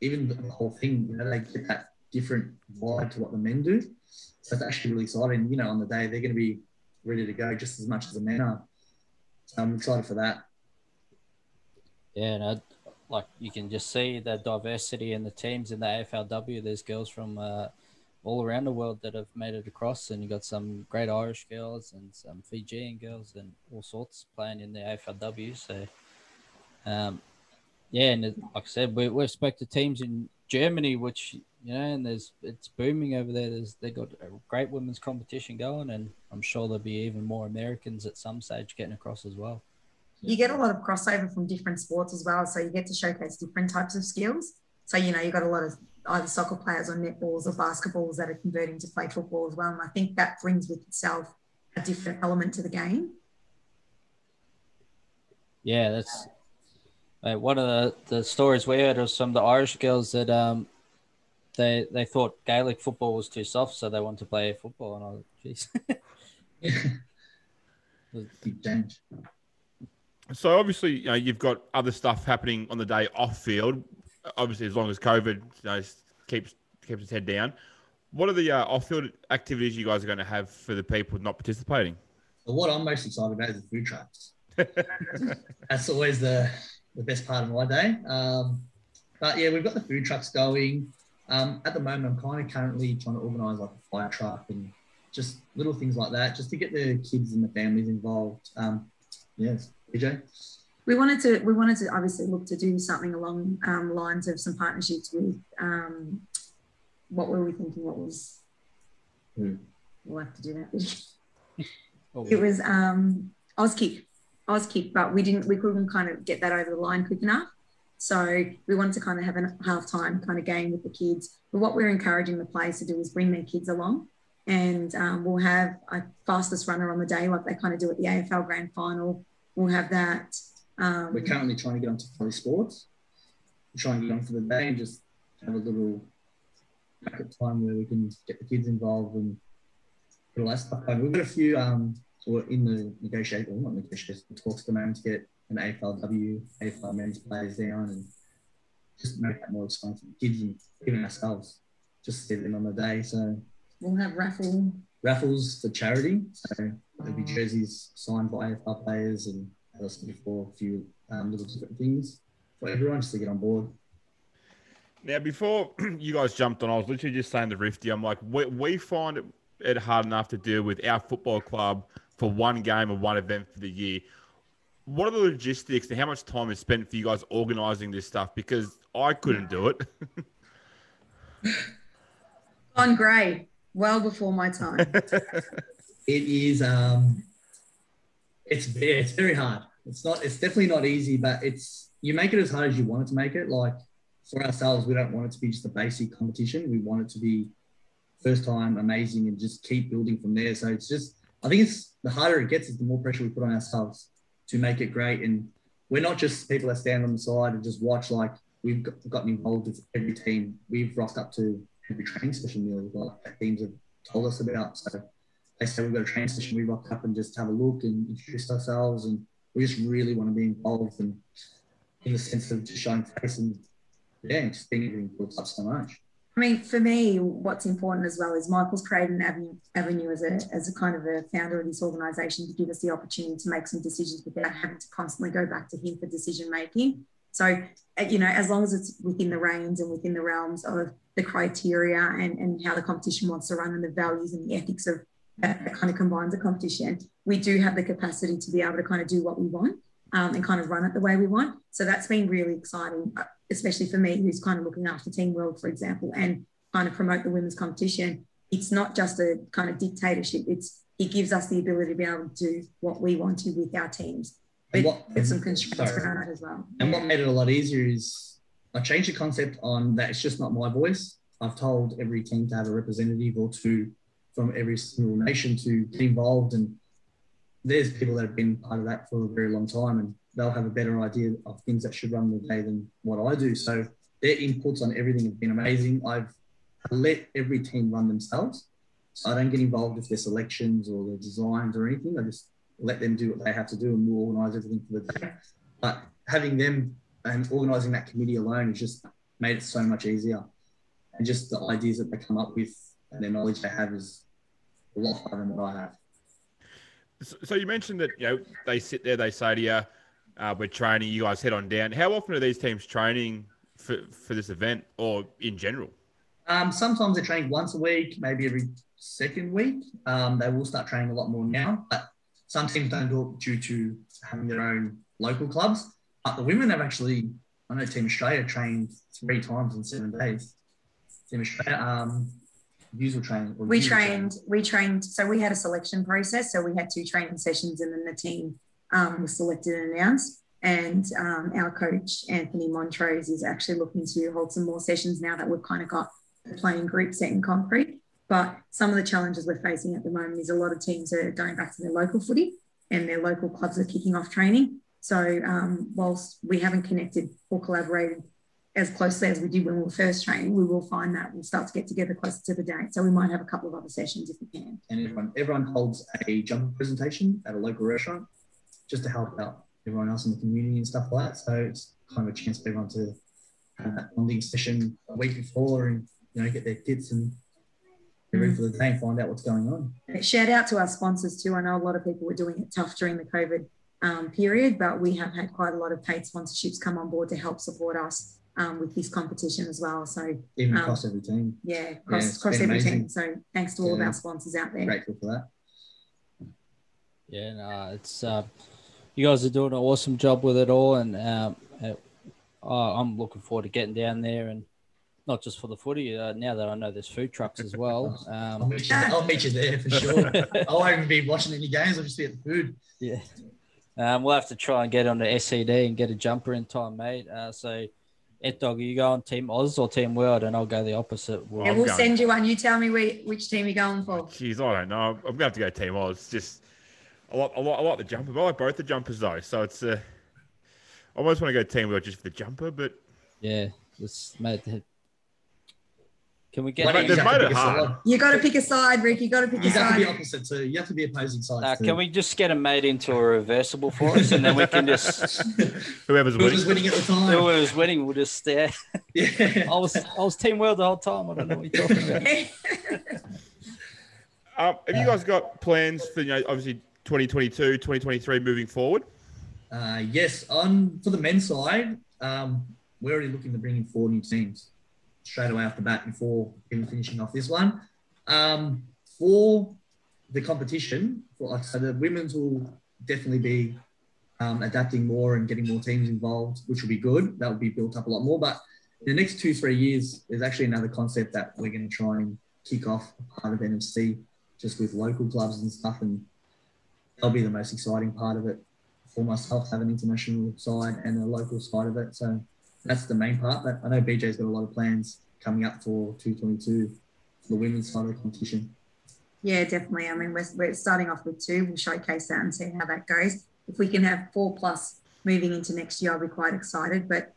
S3: even the whole thing. You know, they get that different vibe to what the men do. So it's actually really exciting. You know, on the day they're going to be ready to go just as much as the men are. So I'm excited for that.
S1: Yeah, and like you can just see the diversity in the teams in the AFLW. There's girls from uh, all around the world that have made it across, and you got some great Irish girls and some Fijian girls and all sorts playing in the AFLW. So, um, yeah, and like I said, we, we've spoke to teams in Germany, which you know, and there's it's booming over there. There's they got a great women's competition going, and I'm sure there'll be even more Americans at some stage getting across as well.
S4: You get a lot of crossover from different sports as well, so you get to showcase different types of skills. So you know, you've got a lot of either soccer players or netballs or basketballs that are converting to play football as well, and I think that brings with itself a different element to the game.
S1: Yeah, that's uh, one of the, the stories we heard was some of the Irish girls that um, they they thought Gaelic football was too soft, so they wanted to play football. And I was,
S3: jeez. <laughs>
S2: so obviously, you know, you've got other stuff happening on the day off field. Obviously, as long as COVID you know, keeps keeps its head down, what are the uh, off-field activities you guys are going to have for the people not participating?
S3: Well, what I'm most excited about is the food trucks. <laughs> That's always the the best part of my day. Um, but yeah, we've got the food trucks going. Um, at the moment, I'm kind of currently trying to organise like a fire truck and just little things like that, just to get the kids and the families involved. Um, yes, PJ.
S4: We wanted to we wanted to obviously look to do something along um, lines of some partnerships with um, what were we thinking? What was
S3: hmm.
S4: we'll have to do that. oh, it was um, Auskick, Auskick, but we didn't we couldn't kind of get that over the line quick enough. So we wanted to kind of have a halftime kind of game with the kids. But what we're encouraging the players to do is bring their kids along. And um, we'll have a fastest runner on the day, like they kind of do at the AFL Grand Final. We'll have that. Um,
S3: we're currently trying to get onto Poly Sports. We're trying to get on for the day and just have a little time where we can get the kids involved and put all that stuff We've got a few um, in the negotiation, well, not negotiation, talks at the moment to get an AFLW, AFL men's players down and just make that more exciting for the kids and even ourselves. Just get them on the day. So
S4: we'll have raffle
S3: raffles for charity. So there'll be jerseys signed by AFL players and as I said before, a few um, little different things for everyone just to get on board.
S2: Now, before <clears throat> you guys jumped on, I was literally just saying to Rifty, I'm like, we, we find it hard enough to deal with our football club for one game or one event for the year what are the logistics and how much time is spent for you guys organizing this stuff? Because I couldn't do it. <laughs>
S4: Gone grey, well before my time. <laughs>
S3: it is um It's it's very hard. It's not. It's definitely not easy, but it's you make it as hard as you want it to make it. Like for ourselves, we don't want it to be just a basic competition. We want it to be first time amazing and just keep building from there. So it's just I think it's the harder it gets, is the more pressure we put on ourselves to make it great. And we're not just people that stand on the side and just watch. Like we've gotten involved with every team. We've rocked up to every training session meal like teams have told us about. So they say we've got a training session. We rock up and just have a look and introduce ourselves, and we just really want to be involved and in the sense of just showing face and yeah, just being to up so much.
S4: I mean, for me, what's important as well is Michael's created an avenue, avenue as a as a kind of a founder of this organisation to give us the opportunity to make some decisions without having to constantly go back to him for decision making. So, uh, you know, as long as it's within the reins and within the realms of the criteria and, and how the competition wants to run and the values and the ethics of that kind of combines the competition, we do have the capacity to be able to kind of do what we want um, and kind of run it the way we want. So that's been really exciting especially for me, who's kind of looking after Team World, for example, and kind of promote the women's competition, it's not just a kind of dictatorship. It's it gives us the ability to be able to do what we want to with our teams. What, with some constraints around it as well.
S3: And what made it a lot easier is I changed the concept on that it's just not my voice. I've told every team to have a representative or two from every single nation to get involved. And there's people that have been part of that for a very long time. And they'll have a better idea of things that should run the day than what I do. So their inputs on everything have been amazing. I've let every team run themselves. So I don't get involved with their selections or their designs or anything. I just let them do what they have to do and we'll organise everything for the day. But having them and organising that committee alone has just made it so much easier. And just the ideas that they come up with and the knowledge they have is a lot higher than what I have.
S2: So you mentioned that you know they sit there, they say to you, uh, we're training. You guys head on down. How often are these teams training for, for this event or in general?
S3: Um, sometimes they're training once a week, maybe every second week. Um, they will start training a lot more now, but some teams don't do it due to having their own local clubs. But the women have actually, I know Team Australia trained three times in seven days. Team Australia, um, usual training.
S4: We trained, training. we trained, so we had a selection process. So we had two training sessions and then the team um, was selected and announced. And um, our coach, Anthony Montrose, is actually looking to hold some more sessions now that we've kind of got the playing group set in concrete. But some of the challenges we're facing at the moment is a lot of teams are going back to their local footy and their local clubs are kicking off training. So um, whilst we haven't connected or collaborated as closely as we did when we were first training, we will find that we'll start to get together closer to the date. So we might have a couple of other sessions if we can.
S3: And everyone, everyone holds a jumper presentation at a local restaurant just to help out everyone else in the community and stuff like that. So it's kind of a chance for everyone to that bonding session a week before and you know get their kits and get ready for the day and find out what's going on.
S4: Shout out to our sponsors too. I know a lot of people were doing it tough during the COVID um, period, but we have had quite a lot of paid sponsorships come on board to help support us um, with this competition as well. So
S3: even um, across every team.
S4: Yeah, across, yeah, across every amazing. team. So thanks to all yeah. of our sponsors out there.
S3: Grateful for that.
S1: Yeah, no, it's uh, you guys are doing an awesome job with it all, and um, uh, I'm looking forward to getting down there and not just for the footy. Uh, now that I know there's food trucks as well, <laughs>
S3: um, I'll, meet you, I'll, meet you, there for sure. <laughs> I won't even be watching any games. I'll just be at the food.
S1: Yeah, um, we'll have to try and get on the SCD and get a jumper in time, mate. Uh, so. Ed Dog, you go on Team Oz or Team World, and I'll go the opposite.
S4: We'll, yeah, we'll send you one. You tell me which team you're going for.
S2: Jeez, I don't know. I'm going to have to go Team Oz. Just I like, I like, I like the jumper. I like both the jumpers though. So it's uh, I almost want to go team World just for the jumper, but
S1: yeah, just made Can we get?
S2: Mate, they've hard.
S4: You got to pick a side, Rick. You got to pick
S3: you
S4: a side.
S3: You have to be opposite too. You have to be opposing sides. Uh,
S1: can we just get them made into a reversible for us, and then we can just <laughs>
S2: whoever's winning.
S3: Whoever's winning at the time.
S1: Whoever's winning, we'll just stare. <laughs> Yeah. I was I was team world the whole time. I don't know what you're talking about. <laughs>
S2: Um, have you guys got plans for you know obviously 2022, 2023 moving forward?
S3: Uh, yes, on for the men's side, um, we're already looking to bring in four new teams straight away off the bat before even finishing off this one. Um, for the competition, for, so the women's will definitely be um, adapting more and getting more teams involved, which will be good. That will be built up a lot more. But in the next two, three years, there's actually another concept that we're going to try and kick off part of NFC just with local clubs and stuff and that'll be the most exciting part of it for myself, have an international side and a local side of it. So that's the main part. But I know BJ's got a lot of plans coming up for 222 for the women's side of the competition.
S4: Yeah, definitely. I mean, we're, we're starting off with two. We'll showcase that and see how that goes. If we can have four plus moving into next year, I'll be quite excited. But,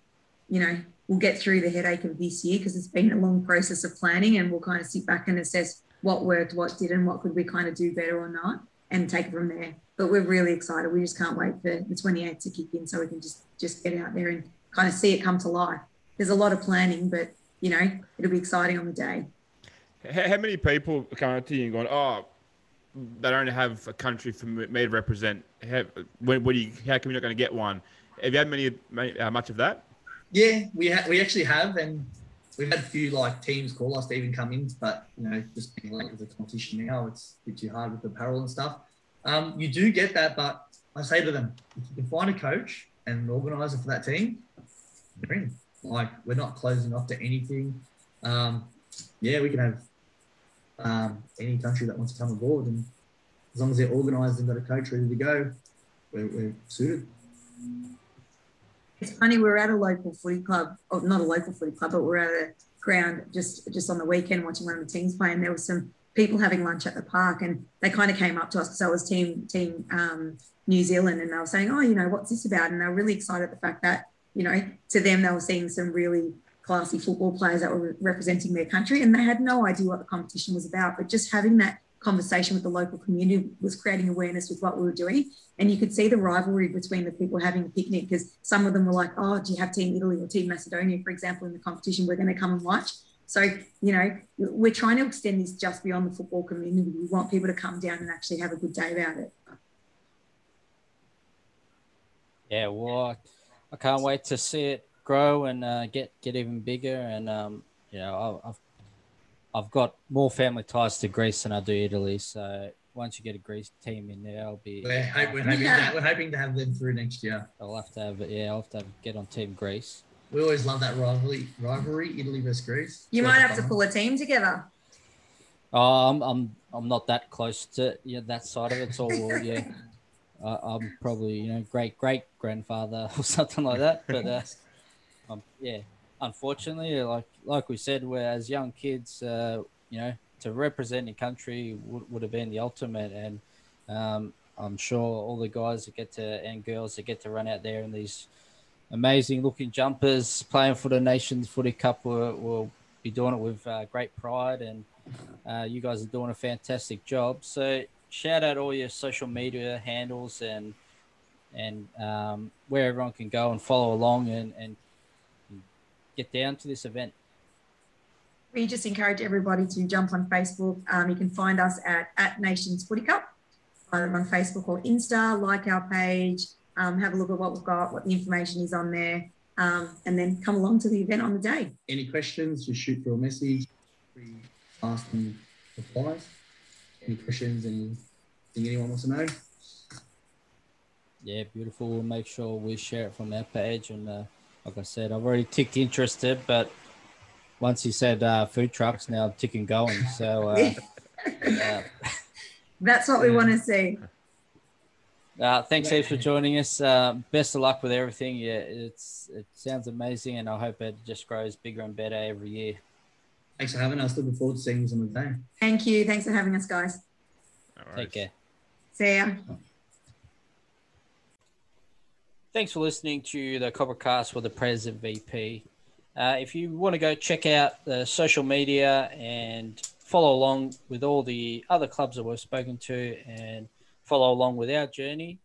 S4: you know, we'll get through the headache of this year because it's been a long process of planning and we'll kind of sit back and assess what worked, what didn't, and what could we kind of do better or not and take it from there. But we're really excited. We just can't wait for the 28th to kick in so we can just just get out there and kind of see it come to life. There's a lot of planning, but you know, it'll be exciting on the day.
S2: How many people come up to you and going, "Oh, they don't have a country for me to represent"? How, when, when you, how come you're not going to get one? Have you had many, uh, much of that?
S3: Yeah, we ha- we actually have, and we've had a few like teams call us to even come in, but you know, just being late with the competition now, it's a bit too hard with the apparel and stuff. Um, you do get that, but I say to them, if you can find a coach and an organizer for that team, bring. Like we're not closing off to anything. Um, yeah, we can have um, any country that wants to come aboard, and as long as they're organised and got a coach ready to go, we're, we're suited.
S4: It's funny, we are at a local footy club, or not a local footy club, but we're at a ground just just on the weekend watching one of the teams play, and there was some people having lunch at the park, and they kind of came up to us because I was team team um, New Zealand, and they were saying, "Oh, you know, what's this about?" And they were really excited at the fact that you know, to them they were seeing some really classy football players that were representing their country, and they had no idea what the competition was about. But just having that conversation with the local community was creating awareness with what we were doing. And you could see the rivalry between the people having a picnic because some of them were like, oh, do you have Team Italy or Team Macedonia, for example, in the competition? We're going to come and watch. So, you know, we're trying to extend this just beyond the football community. We want people to come down and actually have a good day about it.
S1: Yeah, well, I can't wait to see it grow and uh, get get even bigger. And um, you know, I've I've got more family ties to Greece than I do Italy. So once you get a Greece team in there, I'll be.
S3: We're, hope, we're, hoping, to, we're hoping to have them through next year.
S1: I'll have to have, yeah, I'll have to have, get on Team Greece.
S3: We always love that rivalry, rivalry Italy versus Greece.
S4: You might have to pull a team together.
S1: Oh, I'm, I'm, I'm not that close to yeah, that side of it. It's all, yeah. <laughs> I'm probably, you know, great great grandfather <laughs> or something like that. But uh, <laughs> um, yeah, unfortunately, like like we said, we're as young kids, uh, you know, to represent your country would, would have been the ultimate. And um, I'm sure all the guys that get to and girls that get to run out there in these amazing looking jumpers playing for the Nations Footy Cup will, will be doing it with uh, great pride. And uh, you guys are doing a fantastic job. So shout out all your social media handles and and um, where everyone can go and follow along and, and get down to this event?
S4: We just encourage everybody to jump on Facebook. Um, you can find us at, at Nations Footy Cup, either on Facebook or Insta, like our page, um, have a look at what we've got, what the information is on there, um, and then come along to the event on the day.
S3: Any questions, just shoot through a message. We ask them replies. Any questions, anything anyone wants to know?
S1: Yeah, beautiful. We'll make sure we share it from our page and uh, like I said, I've already ticked interested, but once you said uh, food trucks, now I'm ticking going. So uh, <laughs>
S4: uh, that's what we want to see.
S1: Uh, thanks, Eve, for joining us. Uh, best of luck with everything. Yeah, it's it sounds amazing, and I hope it just grows bigger and better every year.
S3: Thanks for having us. Looking forward to seeing you on the day.
S4: Thank you. Thanks for having us, guys.
S1: Take care.
S4: See ya.
S1: Thanks for listening to the Cobracast with the President VP. Uh, if you want to go check out the social media and follow along with all the other clubs that we've spoken to and follow along with our journey,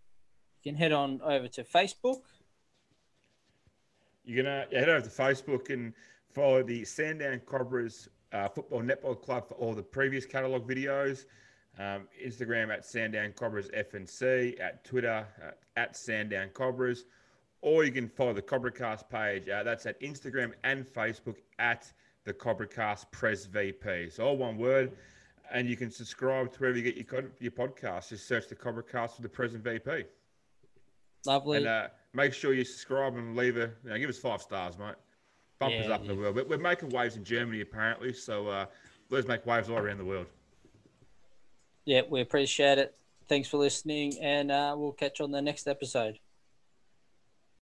S1: you can head on over to Facebook.
S2: You're going to head over to Facebook and follow the Sandown Cobras uh, Football Netball Club for all the previous catalogue videos. Um, Instagram at Sandown Cobras FNC, at Twitter uh, at Sandown Cobras, or you can follow the Cobracast page. Uh, that's at Instagram and Facebook at the Cobracast Press VP. So all one word, and you can subscribe to wherever you get your your podcast. Just search the Cobracast for the Present VP.
S1: Lovely.
S2: And uh, make sure you subscribe and leave a you know, give us five stars, mate. Bump yeah, up in the world. We're, we're, making waves in Germany apparently, so uh, let's make waves all around the world.
S1: Yeah, we appreciate it. thanks for listening, and uh, we'll catch you on the next episode.